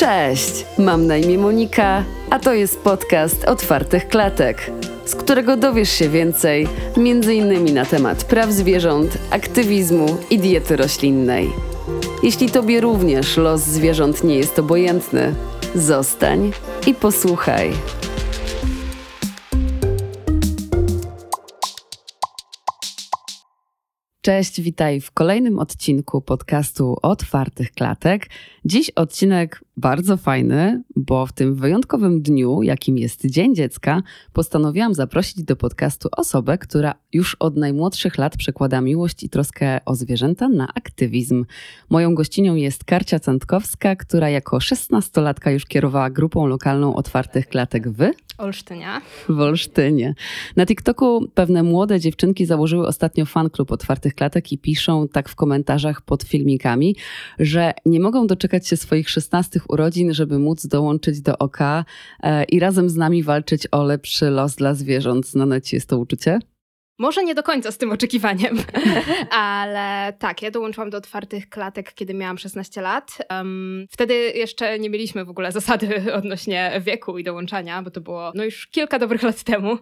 Cześć, mam na imię Monika, a to jest podcast Otwartych Klatek, z którego dowiesz się więcej, innymi na temat praw zwierząt, aktywizmu i diety roślinnej. Jeśli Tobie również los zwierząt nie jest obojętny, zostań i posłuchaj. Cześć, witaj w kolejnym odcinku podcastu Otwartych Klatek. Dziś odcinek bardzo fajny, bo w tym wyjątkowym dniu, jakim jest Dzień Dziecka, postanowiłam zaprosić do podcastu osobę, która już od najmłodszych lat przekłada miłość i troskę o zwierzęta na aktywizm. Moją gościnią jest Karcia Cętkowska, która jako szesnastolatka już kierowała grupą lokalną Otwartych Klatek w Olsztynie. W Olsztynie. Na TikToku pewne młode dziewczynki założyły ostatnio fan klub Otwartych Klatek i piszą tak w komentarzach pod filmikami, że nie mogą doczekać się swoich szesnastych urodzin, żeby móc dołączyć do OK e, i razem z nami walczyć o lepszy los dla zwierząt. Znane ci jest to uczucie? Może nie do końca z tym oczekiwaniem, ale tak, ja dołączyłam do otwartych klatek, kiedy miałam 16 lat. Um, wtedy jeszcze nie mieliśmy w ogóle zasady odnośnie wieku i dołączania, bo to było no już kilka dobrych lat temu.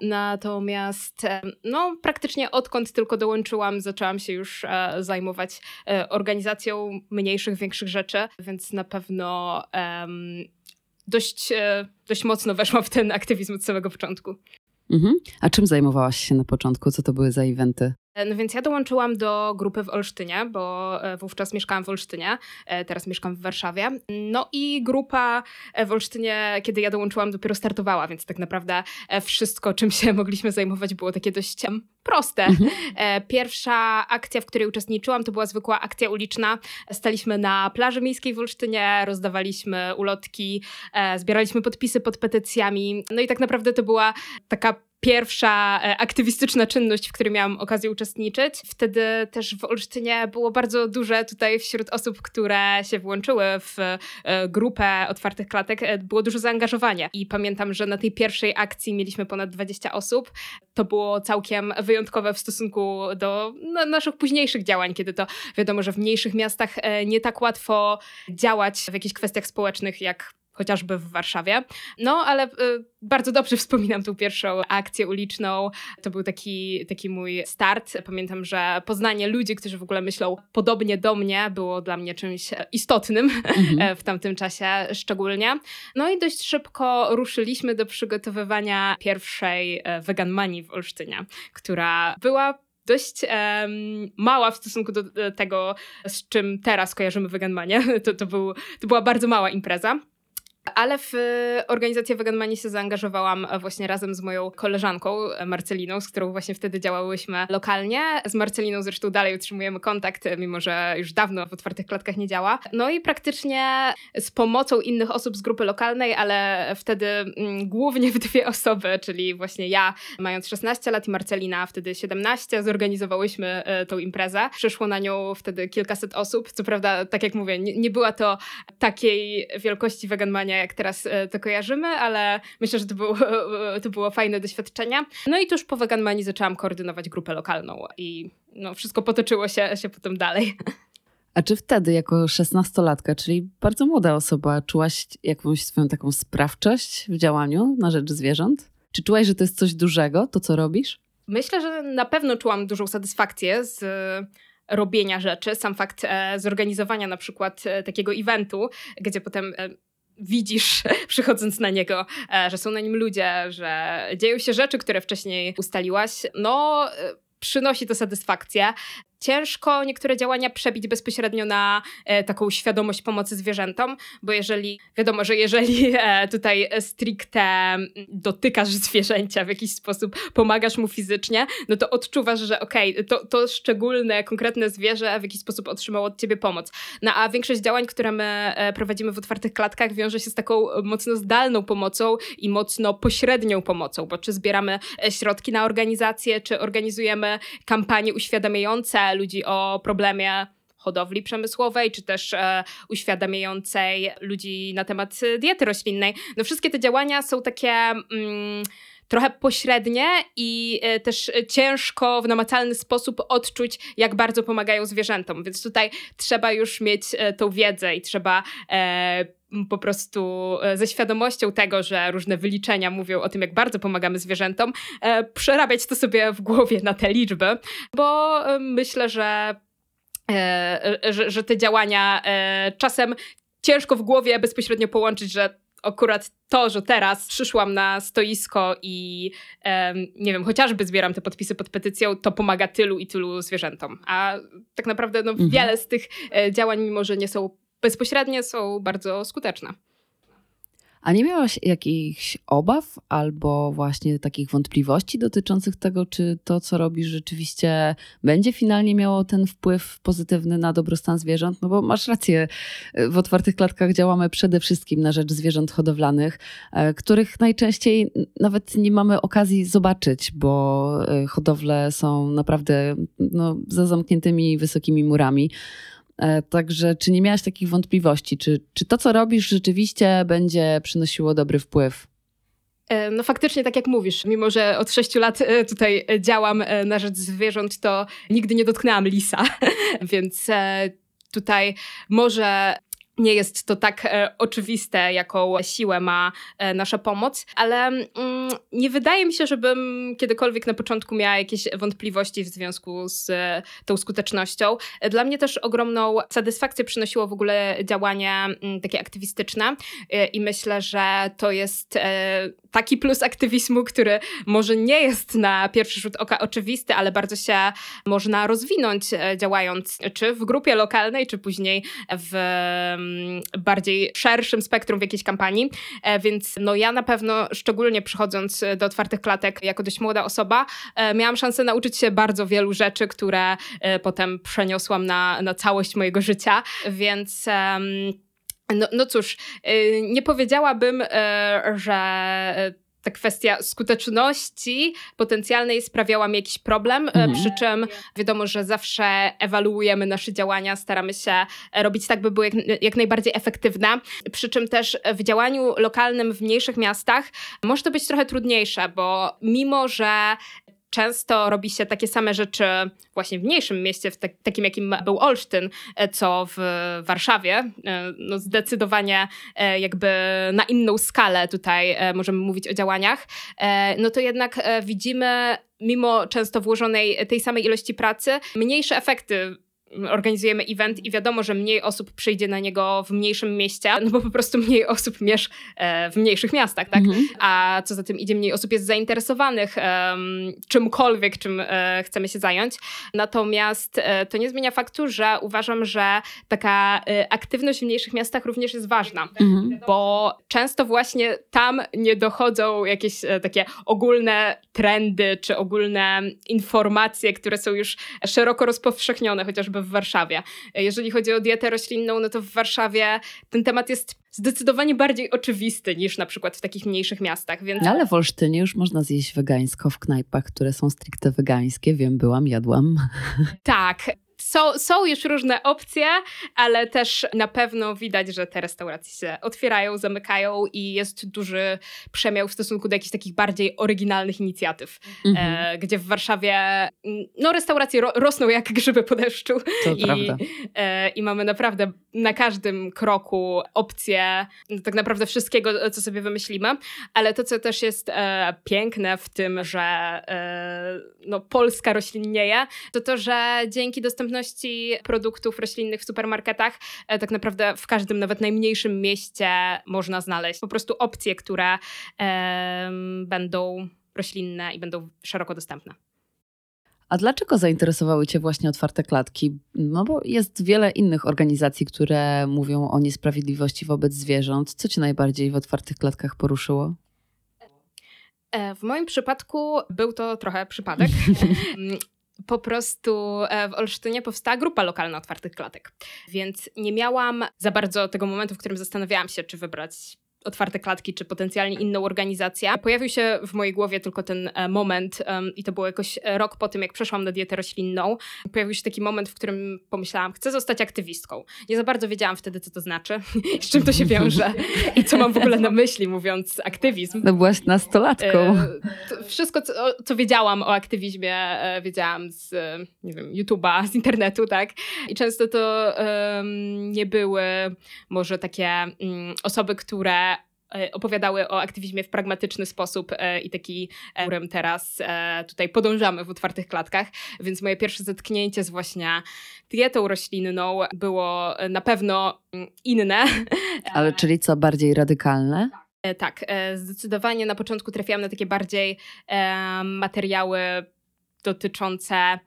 Natomiast no praktycznie odkąd tylko dołączyłam, zaczęłam się już e, zajmować e, organizacją mniejszych, większych rzeczy, więc na pewno dość, e, dość mocno weszłam w ten aktywizm od samego początku. Mhm. A czym zajmowałaś się na początku? Co to były za eventy? E, no więc ja dołączyłam do grupy w Olsztynie, bo e, wówczas mieszkałam w Olsztynie, e, teraz mieszkam w Warszawie. No i grupa w Olsztynie, kiedy ja dołączyłam, dopiero startowała, więc tak naprawdę wszystko, czym się mogliśmy zajmować, było takie dość proste. Mhm. Pierwsza akcja, w której uczestniczyłam, to była zwykła akcja uliczna. Staliśmy na plaży miejskiej w Olsztynie, rozdawaliśmy ulotki, zbieraliśmy podpisy pod petycjami. No i tak naprawdę to była taka pierwsza e, aktywistyczna czynność, w której miałam okazję uczestniczyć. Wtedy też w Olsztynie było bardzo duże tutaj wśród osób, które się włączyły w e, grupę otwartych klatek, e, było dużo zaangażowania. I pamiętam, że na tej pierwszej akcji mieliśmy ponad 20 osób. To było całkiem wyjątkowe w stosunku do no, naszych późniejszych działań, kiedy to wiadomo, że w mniejszych miastach nie tak łatwo działać w jakichś kwestiach społecznych, jak chociażby w Warszawie. No, ale y, bardzo dobrze wspominam tą pierwszą akcję uliczną. To był taki, taki mój start. Pamiętam, że poznanie ludzi, którzy w ogóle myślą podobnie do mnie, było dla mnie czymś istotnym mhm. w tamtym czasie szczególnie. No i dość szybko ruszyliśmy do przygotowywania pierwszej e, Vegan Money w Olsztynie, która była dość um, mała w stosunku do, do, tego, z czym teraz kojarzymy Veganmanię. To, to, był, to była bardzo mała impreza. Ale w organizację Vegan się zaangażowałam właśnie razem z moją koleżanką Marceliną, z którą właśnie wtedy działałyśmy lokalnie. Z Marceliną zresztą dalej utrzymujemy kontakt, mimo że już dawno w otwartych klatkach nie działa. No i praktycznie z pomocą innych osób z grupy lokalnej, ale wtedy mm, głównie w dwie osoby, czyli właśnie ja mając 16 lat i Marcelina wtedy 17, zorganizowałyśmy tą imprezę. Przyszło na nią wtedy kilkaset osób. Co prawda, tak jak mówię, nie, nie była to takiej wielkości Vegan jak teraz e, to kojarzymy, ale myślę, że to było, to było fajne doświadczenie. No i tuż po Veganmanii zaczęłam koordynować grupę lokalną i no, wszystko potoczyło się, się potem dalej. A czy wtedy, jako szesnastolatka, czyli bardzo młoda osoba, czułaś jakąś swoją taką sprawczość w działaniu na rzecz zwierząt? Czy czułaś, że to jest coś dużego, to co robisz? Myślę, że na pewno czułam dużą satysfakcję z robienia rzeczy. Sam fakt e, zorganizowania na przykład e, takiego eventu, gdzie potem widzisz, przychodząc na niego, e, że są na nim ludzie, że dzieją się rzeczy, które wcześniej ustaliłaś, no e, przynosi to satysfakcję ciężko niektóre działania przebić bezpośrednio na e, taką świadomość pomocy zwierzętom, bo jeżeli, wiadomo, że jeżeli e, tutaj stricte dotykasz zwierzęcia w jakiś sposób, pomagasz mu fizycznie, no to odczuwasz, że okej, okay, to, to szczególne, konkretne zwierzę w jakiś sposób otrzymało od ciebie pomoc. No a większość działań, które my e, prowadzimy w otwartych klatkach wiąże się z taką mocno zdalną pomocą i mocno pośrednią pomocą, bo czy zbieramy środki na organizację, czy organizujemy kampanie uświadamiające ludzi o problemie hodowli przemysłowej, czy też e, uświadamiającej ludzi na temat diety roślinnej. No wszystkie te działania są takie... Mm, trochę pośrednie i e, też ciężko w namacalny sposób odczuć, jak bardzo pomagają zwierzętom. Więc tutaj trzeba już mieć tą wiedzę i trzeba po prostu ze świadomością tego, że różne wyliczenia mówią o tym, jak bardzo pomagamy zwierzętom, przerabiać to sobie w głowie na te liczby, bo myślę, że, że te działania czasem ciężko w głowie bezpośrednio połączyć, że akurat to, że teraz przyszłam na stoisko i um, nie wiem, chociażby zbieram te podpisy pod petycją, to pomaga tylu i tylu zwierzętom. A tak naprawdę no, mhm. wiele z tych e, działań, mimo że nie są bezpośrednie, są bardzo skuteczne. A nie miałaś jakichś obaw albo właśnie takich wątpliwości dotyczących tego, czy to, co robisz, rzeczywiście będzie finalnie miało ten wpływ pozytywny na dobrostan zwierząt? No bo masz rację, w otwartych klatkach działamy przede wszystkim na rzecz zwierząt hodowlanych, e, których najczęściej nawet nie mamy okazji zobaczyć, bo e, hodowle są naprawdę no, za zamkniętymi wysokimi murami. E, także czy nie miałaś takich wątpliwości? Czy, czy to, co robisz, rzeczywiście będzie przynosiło dobry wpływ? E, no faktycznie, tak jak mówisz, mimo że od sześciu lat e, tutaj działam na rzecz zwierząt, to nigdy nie dotknęłam lisa, więc tutaj może nie jest to tak e, oczywiste, jaką siłę ma e, nasza pomoc, ale mm, nie wydaje mi się, żebym kiedykolwiek na początku miała jakieś wątpliwości w związku z e, tą skutecznością. Dla mnie też ogromną satysfakcję przynosiło w ogóle działanie mm, takie aktywistyczne e, i myślę, że to jest e, taki plus aktywizmu, który może nie jest na pierwszy rzut oka oczywisty, ale bardzo się można rozwinąć e, działając czy w grupie lokalnej, czy później w bardziej szerszym spektrum w jakiejś kampanii. E, więc no ja na pewno, szczególnie przychodząc do otwartych klatek jako dość młoda osoba, e, miałam szansę nauczyć się bardzo wielu rzeczy, które potem przeniosłam na, na całość mojego życia, więc... No, no cóż, y, nie powiedziałabym, że ta kwestia skuteczności potencjalnej sprawiała mi jakiś problem, y, mhm. przy czym wiadomo, że zawsze ewaluujemy nasze działania, staramy się robić tak, by były jak, jak, najbardziej efektywne, przy czym też w działaniu lokalnym w mniejszych miastach może to być trochę trudniejsze, bo mimo, że często robi się takie same rzeczy właśnie w mniejszym mieście, w tak, takim jakim był Olsztyn, e, co w Warszawie. E, no zdecydowanie e, jakby na inną skalę tutaj możemy mówić o działaniach. No to jednak widzimy mimo często włożonej tej samej ilości pracy, mniejsze efekty organizujemy event i wiadomo, że mniej osób przyjdzie na niego w mniejszym mieście, no bo po prostu mniej osób mieszka e, w mniejszych miastach, tak? Mhm. A co za tym idzie, mniej osób jest zainteresowanych um, czymkolwiek, czym e, chcemy się zająć. Natomiast e, to nie zmienia faktu, że uważam, że taka e, aktywność w mniejszych miastach również jest ważna, mhm. bo często właśnie tam nie dochodzą jakieś e, takie ogólne trendy czy ogólne informacje, które są już szeroko rozpowszechnione, chociażby w Warszawie. Jeżeli chodzi o dietę roślinną, no to w Warszawie ten temat jest zdecydowanie bardziej oczywisty niż na przykład w takich mniejszych miastach. Więc... No ale w Olsztynie już można zjeść wegańsko w knajpach, które są stricte wegańskie. Wiem, byłam, jadłam. Tak, są, są już różne opcje, ale też na pewno widać, że te restauracje się otwierają, zamykają i jest duży przemiał w stosunku do jakichś takich bardziej oryginalnych inicjatyw, mhm. e, gdzie w Warszawie no, restauracje ro, rosną jak grzyby po deszczu. To I, prawda. E, I mamy naprawdę na każdym kroku opcje no, tak naprawdę wszystkiego, co sobie wymyślimy, ale to, co też jest e, piękne w tym, że e, no, Polska roślinnieje, to to, że dzięki dostępności produktów roślinnych w supermarketach, e, tak naprawdę w każdym, nawet najmniejszym mieście można znaleźć po prostu opcje, które będą roślinne i będą szeroko dostępne. A dlaczego zainteresowały Cię właśnie otwarte klatki? No bo jest wiele innych organizacji, które mówią o niesprawiedliwości wobec zwierząt. Co Cię najbardziej w otwartych klatkach poruszyło? E, w moim przypadku był to trochę przypadek. po prostu e, w Olsztynie powstała grupa lokalna otwartych klatek. Więc nie miałam za bardzo tego momentu, w którym zastanawiałam się, czy wybrać otwarte klatki, czy potencjalnie inną organizację. Pojawił się w mojej głowie tylko ten e, moment um, i to było jakoś e, rok po tym, jak przeszłam na dietę roślinną. Pojawił się taki moment, w którym pomyślałam, chcę zostać aktywistką. Nie za bardzo wiedziałam wtedy, co to znaczy, z czym to się wiąże i co mam w ogóle na myśli, mówiąc aktywizm. No byłaś nastolatką. E, wszystko, co, co, wiedziałam o aktywizmie, wiedziałam z, nie wiem, YouTube'a, z internetu, tak? I często to um, nie były może takie um, osoby, które opowiadały o aktywizmie w pragmatyczny sposób e, i taki, e, którym teraz tutaj podążamy w otwartych klatkach. Więc moje pierwsze zetknięcie z właśnie dietą roślinną było na pewno mm, inne. Ale czyli co, bardziej radykalne? Tak, zdecydowanie na początku trafiłam na takie bardziej materiały dotyczące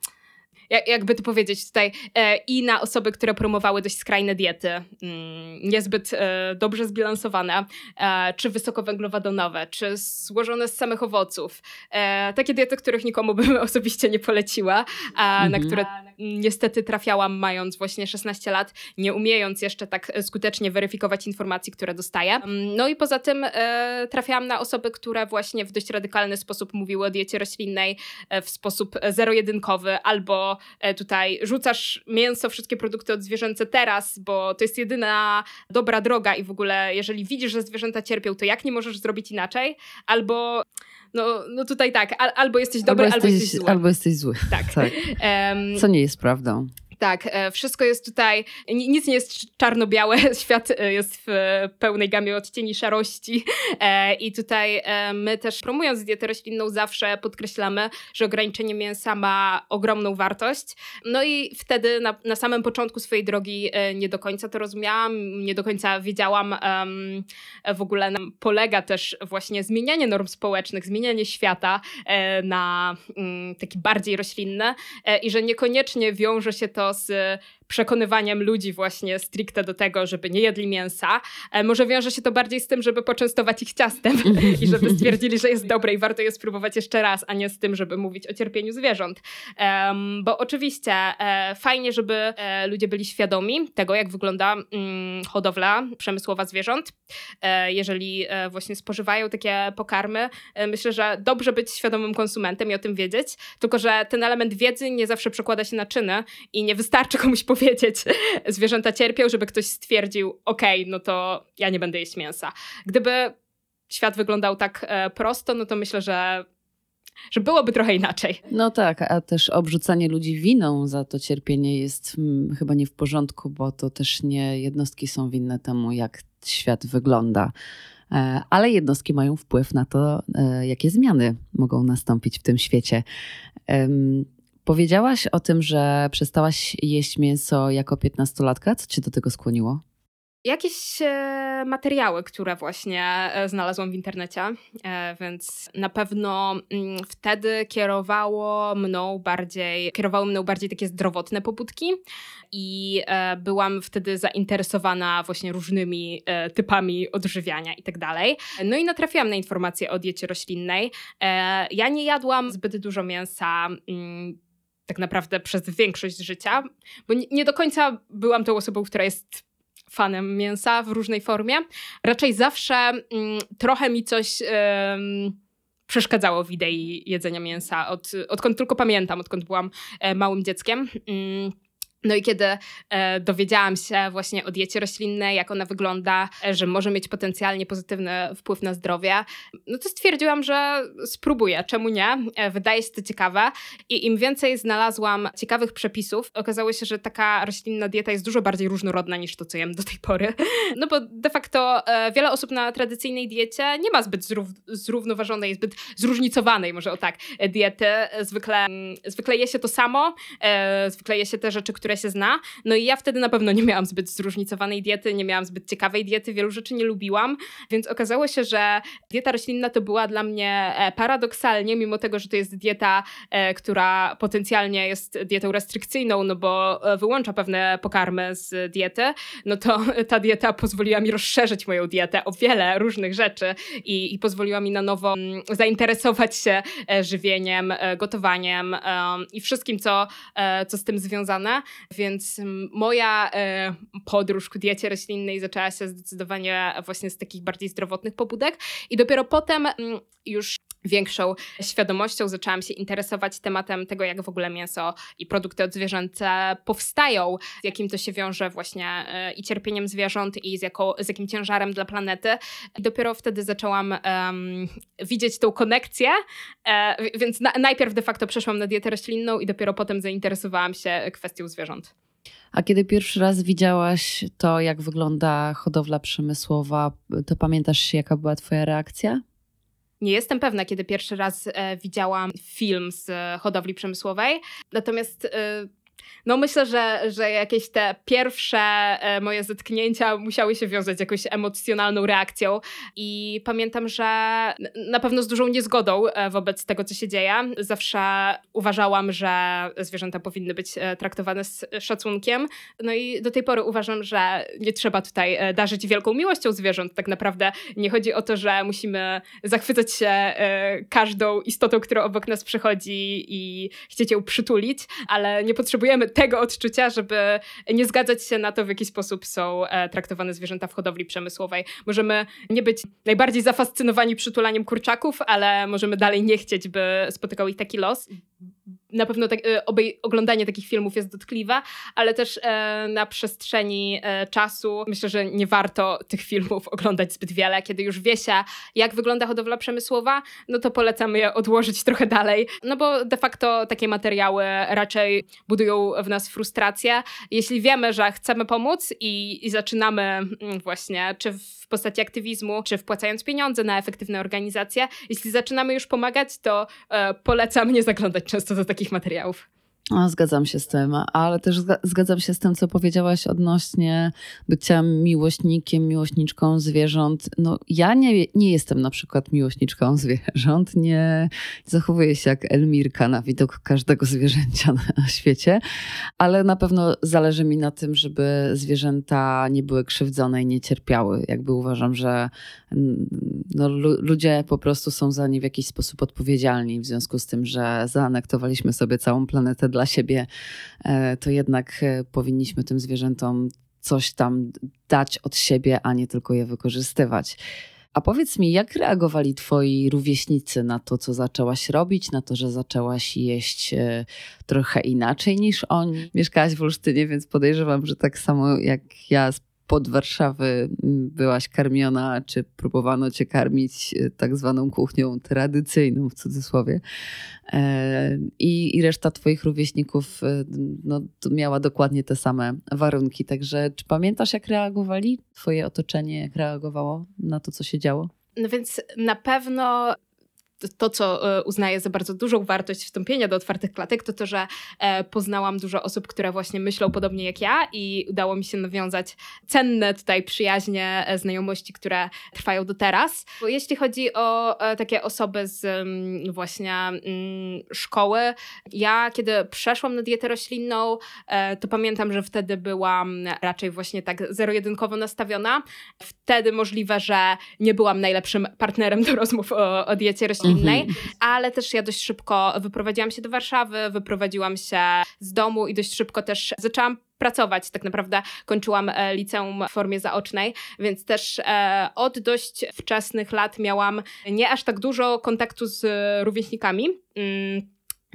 jakby to powiedzieć tutaj, e, i na osoby, które promowały dość skrajne diety, mm, niezbyt e, dobrze zbilansowane, e, czy wysokowęglowodanowe, czy złożone z samych owoców. Takie diety, których nikomu bym osobiście nie poleciła, mhm. na które niestety trafiałam mając właśnie 16 lat, nie umiejąc jeszcze tak skutecznie weryfikować informacji, które dostaję. Mm, no i poza tym trafiałam na osoby, które właśnie w dość radykalny sposób mówiły o diecie roślinnej w sposób zero-jedynkowy albo E, tutaj rzucasz mięso, wszystkie produkty od zwierzęce teraz, bo to jest jedyna dobra droga i w ogóle jeżeli widzisz, że zwierzęta cierpią, to jak nie możesz zrobić inaczej? Albo no, no tutaj tak, albo jesteś dobry, albo, albo jesteś, zły. Albo jesteś zły. Tak. tak. Co nie jest prawdą. Tak, e, wszystko jest tutaj, nic nie jest czarno-białe, świat e, jest w pełnej gamie odcieni szarości e, i tutaj my też promując dietę roślinną zawsze podkreślamy, że ograniczenie mięsa ma ogromną wartość. No i wtedy na, na samym początku swojej drogi nie do końca to rozumiałam, nie do końca wiedziałam w ogóle nam polega też właśnie zmienianie norm społecznych, zmienianie świata na mm, taki bardziej roślinny i że niekoniecznie wiąże się to z przekonywaniem ludzi właśnie stricte do tego, żeby nie jedli mięsa. E, może wiąże się to bardziej z tym, żeby poczęstować ich ciastem i żeby stwierdzili, że jest dobre i warto je spróbować jeszcze raz, a nie z tym, żeby mówić o cierpieniu zwierząt. Bo oczywiście e, fajnie, żeby e, ludzie byli świadomi tego, jak wygląda mm, hodowla przemysłowa zwierząt. Jeżeli właśnie spożywają takie pokarmy, myślę, że dobrze być świadomym konsumentem i o tym wiedzieć, tylko że ten element wiedzy nie zawsze przekłada się na czyny i nie wystarczy komuś powiedzieć, powiedzieć, zwierzęta cierpią, żeby ktoś stwierdził, okej, okay, no to ja nie będę jeść mięsa. Gdyby świat wyglądał tak e, prosto, no to myślę, że że byłoby trochę inaczej. No tak, a też obrzucanie ludzi winą za to cierpienie jest hmm, chyba nie w porządku, bo to też nie jednostki są winne temu, jak świat wygląda. E, ale jednostki mają wpływ na to, e, jakie zmiany mogą nastąpić w tym świecie. Powiedziałaś o tym, że przestałaś jeść mięso jako piętnastolatka. Co cię do tego skłoniło? Jakieś e, materiały, które właśnie e, znalazłam w internecie, e, więc na pewno mm, wtedy kierowało mną bardziej, kierowały mną bardziej takie zdrowotne pobudki i byłam wtedy zainteresowana właśnie różnymi typami odżywiania i tak dalej. No i natrafiłam na informacje o diecie roślinnej. Ja nie jadłam zbyt dużo mięsa mm, tak naprawdę przez większość życia, bo nie, do końca byłam tą osobą, która jest fanem mięsa w różnej formie. Raczej zawsze mm, trochę mi coś przeszkadzało w idei jedzenia mięsa, od, odkąd tylko pamiętam, odkąd byłam e, małym dzieckiem. Mm, no i kiedy e, dowiedziałam się właśnie o diecie roślinnej, jak ona wygląda, e, że może mieć potencjalnie pozytywny wpływ na zdrowie, no to stwierdziłam, że spróbuję, czemu nie? E, wydaje się to ciekawe i im więcej znalazłam ciekawych przepisów, okazało się, że taka roślinna dieta jest dużo bardziej różnorodna niż to, co jem do tej pory. No bo de facto e, wiele osób na tradycyjnej diecie nie ma zbyt zrów zrównoważonej, zbyt zróżnicowanej, może o tak, diety. Zwykle, mm, zwykle je się to samo, e, zwykle je się te rzeczy, które się zna. No i ja wtedy na pewno nie miałam zbyt zróżnicowanej diety, nie miałam zbyt ciekawej diety, wielu rzeczy nie lubiłam, więc okazało się, że dieta roślinna to była dla mnie e, paradoksalnie, mimo tego, że to jest dieta, e, która potencjalnie jest dietą restrykcyjną, no bo e, wyłącza pewne pokarmy z diety, no to ta dieta pozwoliła mi rozszerzyć moją dietę o wiele różnych rzeczy i, i pozwoliła mi na nowo mm, zainteresować się żywieniem, gotowaniem i wszystkim, co, co z tym związane. Więc moja e, podróż ku diecie roślinnej zaczęła się zdecydowanie właśnie z takich bardziej zdrowotnych pobudek i dopiero potem już większą świadomością zaczęłam się interesować tematem tego, jak w ogóle mięso i produkty od zwierząt powstają, z jakim to się wiąże właśnie e, i cierpieniem zwierząt i z, z jakim ciężarem dla planety. I dopiero wtedy zaczęłam widzieć tą konekcję, e, więc na, najpierw de facto przeszłam na dietę roślinną i dopiero potem zainteresowałam się kwestią zwierząt. A kiedy pierwszy raz widziałaś to, jak wygląda hodowla przemysłowa, to pamiętasz, jaka była Twoja reakcja? Nie jestem pewna, kiedy pierwszy raz e, widziałam film z e, hodowli przemysłowej, natomiast e, no myślę, że, że jakieś te pierwsze e, moje zetknięcia musiały się wiązać z jakąś emocjonalną reakcją i pamiętam, że na pewno z dużą niezgodą e, wobec tego, co się dzieje. Zawsze uważałam, że zwierzęta powinny być e, traktowane z szacunkiem. No i do tej pory uważam, że nie trzeba tutaj darzyć wielką miłością zwierząt. Tak naprawdę nie chodzi o to, że musimy zachwycać się każdą istotą, która obok nas przychodzi i chcieć ją przytulić, ale nie potrzebujemy tego odczucia, żeby nie zgadzać się na to, w jaki sposób są e, traktowane zwierzęta w hodowli przemysłowej. Możemy nie być najbardziej zafascynowani przytulaniem kurczaków, ale możemy dalej nie chcieć, by spotykał ich taki los na pewno tak, e, oglądanie takich filmów jest dotkliwe, ale też e, na przestrzeni e, czasu myślę, że nie warto tych filmów oglądać zbyt wiele. Kiedy już wie się, jak wygląda hodowla przemysłowa, no to polecamy je odłożyć trochę dalej, no bo de facto takie materiały raczej budują w nas frustrację. Jeśli wiemy, że chcemy pomóc i, i zaczynamy mm, właśnie, czy w postaci aktywizmu, czy wpłacając pieniądze na efektywne organizacje, jeśli zaczynamy już pomagać, to e, polecam nie zaglądać często do takich materiałów. Zgadzam się z tym, ale też zgadzam się z tym, co powiedziałaś odnośnie bycia miłośnikiem, miłośniczką zwierząt. No, ja nie, nie jestem na przykład miłośniczką zwierząt, nie zachowuję się jak Elmirka na widok każdego zwierzęcia na świecie, ale na pewno zależy mi na tym, żeby zwierzęta nie były krzywdzone i nie cierpiały. Jakby uważam, że no, ludzie po prostu są za nie w jakiś sposób odpowiedzialni w związku z tym, że zaanektowaliśmy sobie całą planetę dla siebie, e, to jednak e, powinniśmy tym zwierzętom coś tam dać od siebie, a nie tylko je wykorzystywać. A powiedz mi, jak reagowali twoi rówieśnicy na to, co zaczęłaś robić, na to, że zaczęłaś jeść e, trochę inaczej niż oni? Mieszkałaś w Olsztynie, więc podejrzewam, że tak samo jak ja pod Warszawy byłaś karmiona, czy próbowano cię karmić e, tak zwaną kuchnią tradycyjną w cudzysłowie. E, I, i reszta twoich rówieśników e, no, miała dokładnie te same warunki. Także czy pamiętasz, jak reagowali twoje otoczenie, jak reagowało na to, co się działo? No więc na pewno to, co e, uznaję za bardzo dużą wartość wstąpienia do otwartych klatek, to to, że e, poznałam dużo osób, które właśnie myślą podobnie jak ja i udało mi się nawiązać cenne tutaj przyjaźnie, e, znajomości, które trwają do teraz. Bo jeśli chodzi o takie osoby z mm, właśnie mm, szkoły, ja kiedy przeszłam na dietę roślinną, to pamiętam, że wtedy byłam raczej właśnie tak zero-jedynkowo nastawiona. Wtedy możliwe, że nie byłam najlepszym partnerem do rozmów o, o diecie roślinnej, innej, mhm. ale też ja dość szybko wyprowadziłam się do Warszawy, wyprowadziłam się z domu i dość szybko też zaczęłam pracować. Tak naprawdę kończyłam e, liceum w formie zaocznej, więc też e, od dość wczesnych lat miałam nie aż tak dużo kontaktu z rówieśnikami.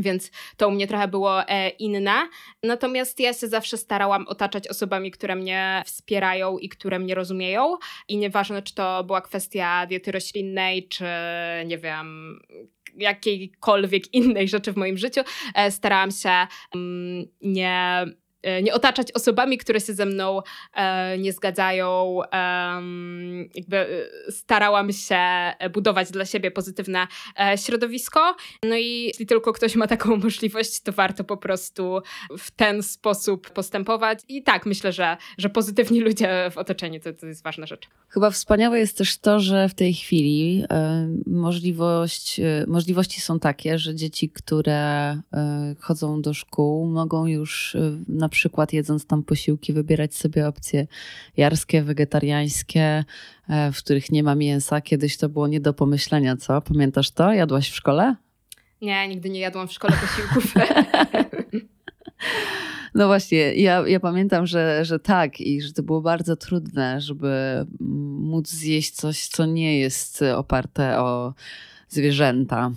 Więc to u mnie trochę było e, inne. Natomiast ja się zawsze starałam otaczać osobami, które mnie wspierają i które mnie rozumieją. I nieważne, czy to była kwestia diety roślinnej, czy nie wiem, jakiejkolwiek innej rzeczy w moim życiu, e, starałam się mm, nie nie otaczać osobami, które się ze mną e, nie zgadzają. E, jakby starałam się budować dla siebie pozytywne e, środowisko. No i jeśli tylko ktoś ma taką możliwość, to warto po prostu w ten sposób postępować. I tak, myślę, że, że pozytywni ludzie w otoczeniu to, to jest ważna rzecz. Chyba wspaniałe jest też to, że w tej chwili e, możliwość, e, możliwości są takie, że dzieci, które chodzą do szkół, mogą już na przykład jedząc tam posiłki, wybierać sobie opcje jarskie, wegetariańskie, e, w których nie ma mięsa. Kiedyś to było nie do pomyślenia, co? Pamiętasz to? Jadłaś w szkole? Nie, nigdy nie jadłam w szkole posiłków. No właśnie, ja, ja pamiętam, że, że tak i że to było bardzo trudne, żeby móc zjeść coś, co nie jest oparte o zwierzęta.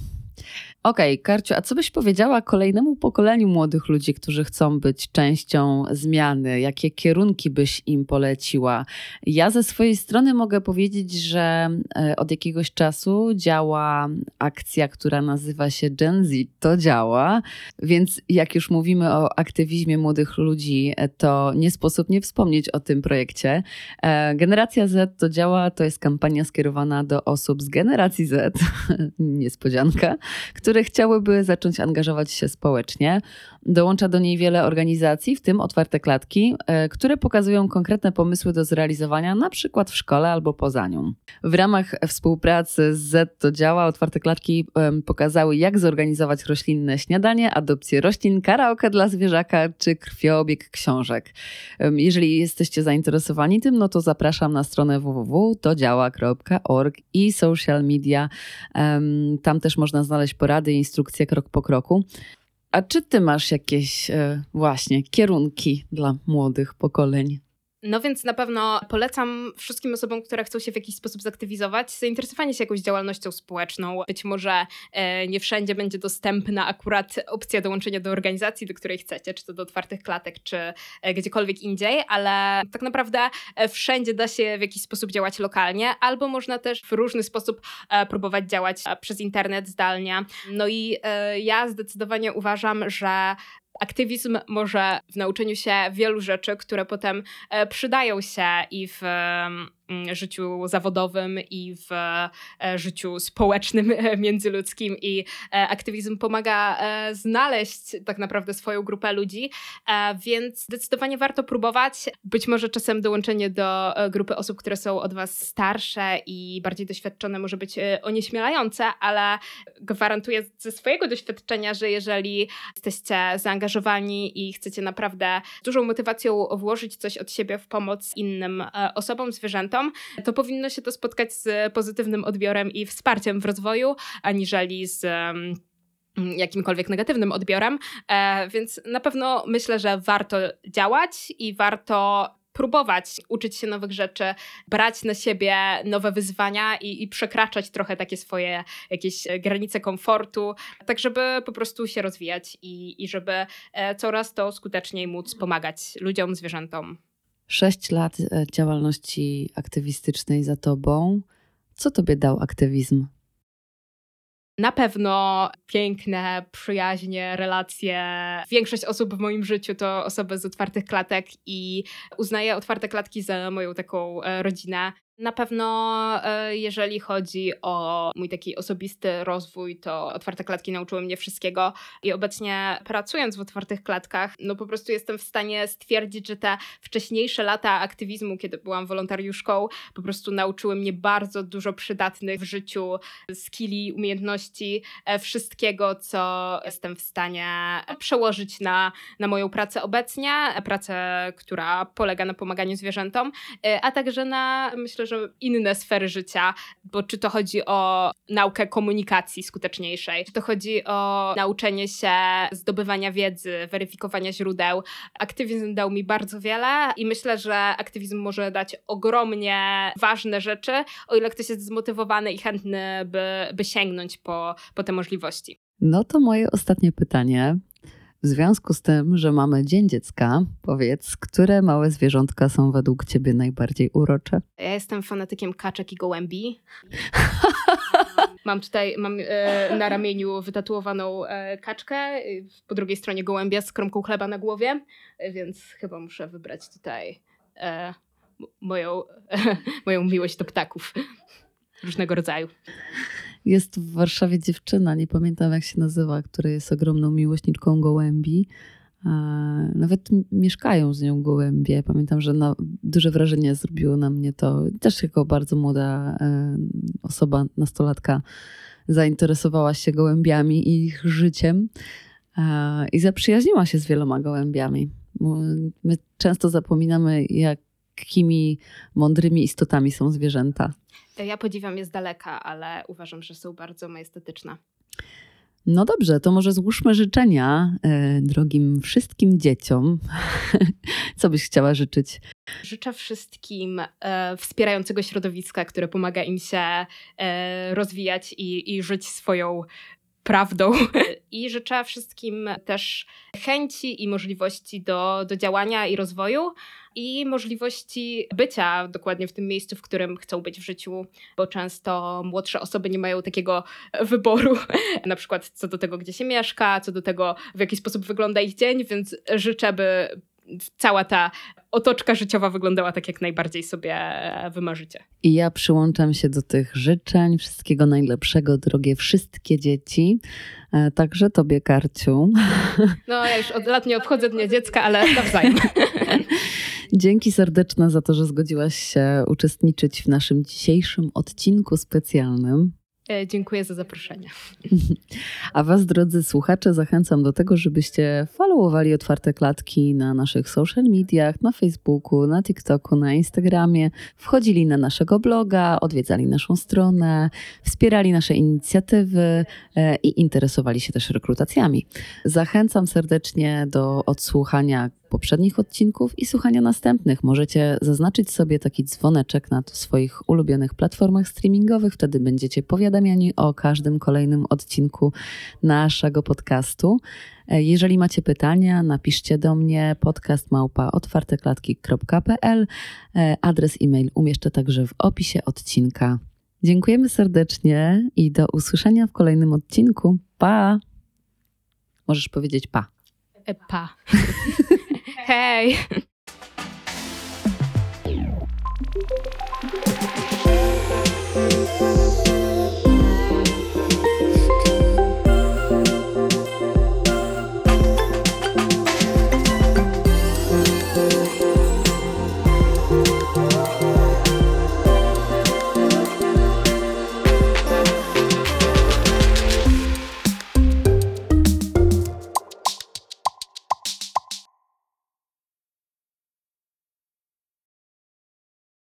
Okej, okay, Karciu, a co byś powiedziała kolejnemu pokoleniu młodych ludzi, którzy chcą być częścią zmiany? Jakie kierunki byś im poleciła? Ja ze swojej strony mogę powiedzieć, że e, od jakiegoś czasu działa akcja, która nazywa się Gen Z. To działa, więc jak już mówimy o aktywizmie młodych ludzi, e, to nie sposób nie wspomnieć o tym projekcie. E, Generacja Z to działa, to jest kampania skierowana do osób z generacji Z, niespodzianka, które chciałyby zacząć angażować się społecznie. Dołącza do niej wiele organizacji, w tym otwarte klatki, e, które pokazują konkretne pomysły do zrealizowania, na przykład w szkole albo poza nią. W ramach współpracy z Z to działa, otwarte klatki pokazały, jak zorganizować roślinne śniadanie, adopcję roślin, karaoke dla zwierzaka czy krwioobieg książek. Jeżeli jesteście zainteresowani tym, no to zapraszam na stronę www.todziała.org i social media. Tam też można znaleźć porady rady, instrukcje krok po kroku. A czy ty masz jakieś e, właśnie kierunki dla młodych pokoleń? No więc na pewno polecam wszystkim osobom, które chcą się w jakiś sposób zaktywizować, zainteresowanie się jakąś działalnością społeczną. Być może e, nie wszędzie będzie dostępna akurat opcja dołączenia do organizacji, do której chcecie, czy to do otwartych klatek, czy e, gdziekolwiek indziej, ale tak naprawdę e, wszędzie da się w jakiś sposób działać lokalnie, albo można też w różny sposób e, próbować działać e, przez internet zdalnie. No i e, ja zdecydowanie uważam, że aktywizm może w nauczeniu się wielu rzeczy, które potem e, przydają się i w życiu zawodowym i w e, życiu społecznym, e, międzyludzkim i e, aktywizm pomaga znaleźć tak naprawdę swoją grupę ludzi, więc zdecydowanie warto próbować. Być może czasem dołączenie do grupy osób, które są od was starsze i bardziej doświadczone może być onieśmielające, ale gwarantuję ze swojego doświadczenia, że jeżeli jesteście zaangażowani i chcecie naprawdę dużą motywacją włożyć coś od siebie w pomoc innym osobom, zwierzętom, to powinno się to spotkać z pozytywnym odbiorem i wsparciem w rozwoju, aniżeli z jakimkolwiek negatywnym odbiorem. E, więc na pewno myślę, że warto działać i warto próbować uczyć się nowych rzeczy, brać na siebie nowe wyzwania i, i, przekraczać trochę takie swoje jakieś granice komfortu, tak żeby po prostu się rozwijać i, i żeby e, coraz to skuteczniej móc pomagać ludziom, zwierzętom. Sześć lat e, działalności aktywistycznej za tobą. Co tobie dał aktywizm? Na pewno piękne, przyjaźnie, relacje. Większość osób w moim życiu to osoby z otwartych klatek i uznaję otwarte klatki za moją taką e, rodzinę. Na pewno, e, jeżeli chodzi o mój taki osobisty rozwój, to otwarte klatki nauczyły mnie wszystkiego i obecnie pracując w otwartych klatkach, no po prostu jestem w stanie stwierdzić, że te wcześniejsze lata aktywizmu, kiedy byłam wolontariuszką, po prostu nauczyły mnie bardzo dużo przydatnych w życiu skilli, umiejętności, e, wszystkiego, co jestem w stanie przełożyć na, na moją pracę obecnie, pracę, która polega na pomaganiu zwierzętom, e, a także na, myślę, że inne sfery życia, bo czy to chodzi o naukę komunikacji skuteczniejszej, czy to chodzi o nauczenie się zdobywania wiedzy, weryfikowania źródeł. Aktywizm dał mi bardzo wiele i myślę, że aktywizm może dać ogromnie ważne rzeczy, o ile ktoś jest zmotywowany i chętny, by, by sięgnąć po, po te możliwości. No to moje ostatnie pytanie. W związku z tym, że mamy Dzień Dziecka, powiedz, które małe zwierzątka są według Ciebie najbardziej urocze? Ja jestem fanatykiem kaczek i gołębi. mam tutaj mam, e, na ramieniu wytatuowaną e, kaczkę, e, po drugiej stronie gołębia z kromką chleba na głowie, e, więc chyba muszę wybrać tutaj e, moją, moją miłość do ptaków różnego rodzaju. Jest w Warszawie dziewczyna, nie pamiętam jak się nazywa, która jest ogromną miłośniczką gołębi. Nawet mieszkają z nią gołębie. Pamiętam, że na, duże wrażenie zrobiło na mnie to. Też jako bardzo młoda e, osoba, nastolatka, zainteresowała się gołębiami i ich życiem i zaprzyjaźniła się z wieloma gołębiami. My często zapominamy, jakimi mądrymi istotami są zwierzęta. Ja podziwiam je z daleka, ale uważam, że są bardzo majestetyczne. No dobrze, to może złóżmy życzenia e, drogim wszystkim dzieciom. Co byś chciała życzyć? Życzę wszystkim e, wspierającego środowiska, które pomaga im się e, rozwijać i, i żyć swoją prawdą. I życzę wszystkim też chęci i możliwości do, do działania i rozwoju i możliwości bycia dokładnie w tym miejscu, w którym chcą być w życiu, bo często młodsze osoby nie mają takiego wyboru, na przykład co do tego, gdzie się mieszka, co do tego, w jaki sposób wygląda ich dzień, więc życzę, by cała ta otoczka życiowa wyglądała tak, jak najbardziej sobie wymarzycie. I ja przyłączam się do tych życzeń. Wszystkiego najlepszego, drogie wszystkie dzieci. E, także tobie, Karciu. No, ja już od lat nie obchodzę Dnia Dziecka, ale nawzajem. Dzięki serdeczne za to, że zgodziłaś się uczestniczyć w naszym dzisiejszym odcinku specjalnym. E, dziękuję za zaproszenie. A Was, drodzy słuchacze, zachęcam do tego, żebyście followowali otwarte klatki na naszych social mediach, na Facebooku, na TikToku, na Instagramie, wchodzili na naszego bloga, odwiedzali naszą stronę, wspierali nasze inicjatywy e, i interesowali się też rekrutacjami. Zachęcam serdecznie do odsłuchania poprzednich odcinków i słuchania następnych. Możecie zaznaczyć sobie taki dzwoneczek na swoich ulubionych platformach streamingowych, wtedy będziecie powiadamiani o każdym kolejnym odcinku naszego podcastu. E, jeżeli macie pytania, napiszcie do mnie podcast małpa otwarteklatki.pl. E, adres e-mail umieszczę także w opisie odcinka. Dziękujemy serdecznie i do usłyszenia w kolejnym odcinku. Pa! Możesz powiedzieć pa. E, pa. Hey.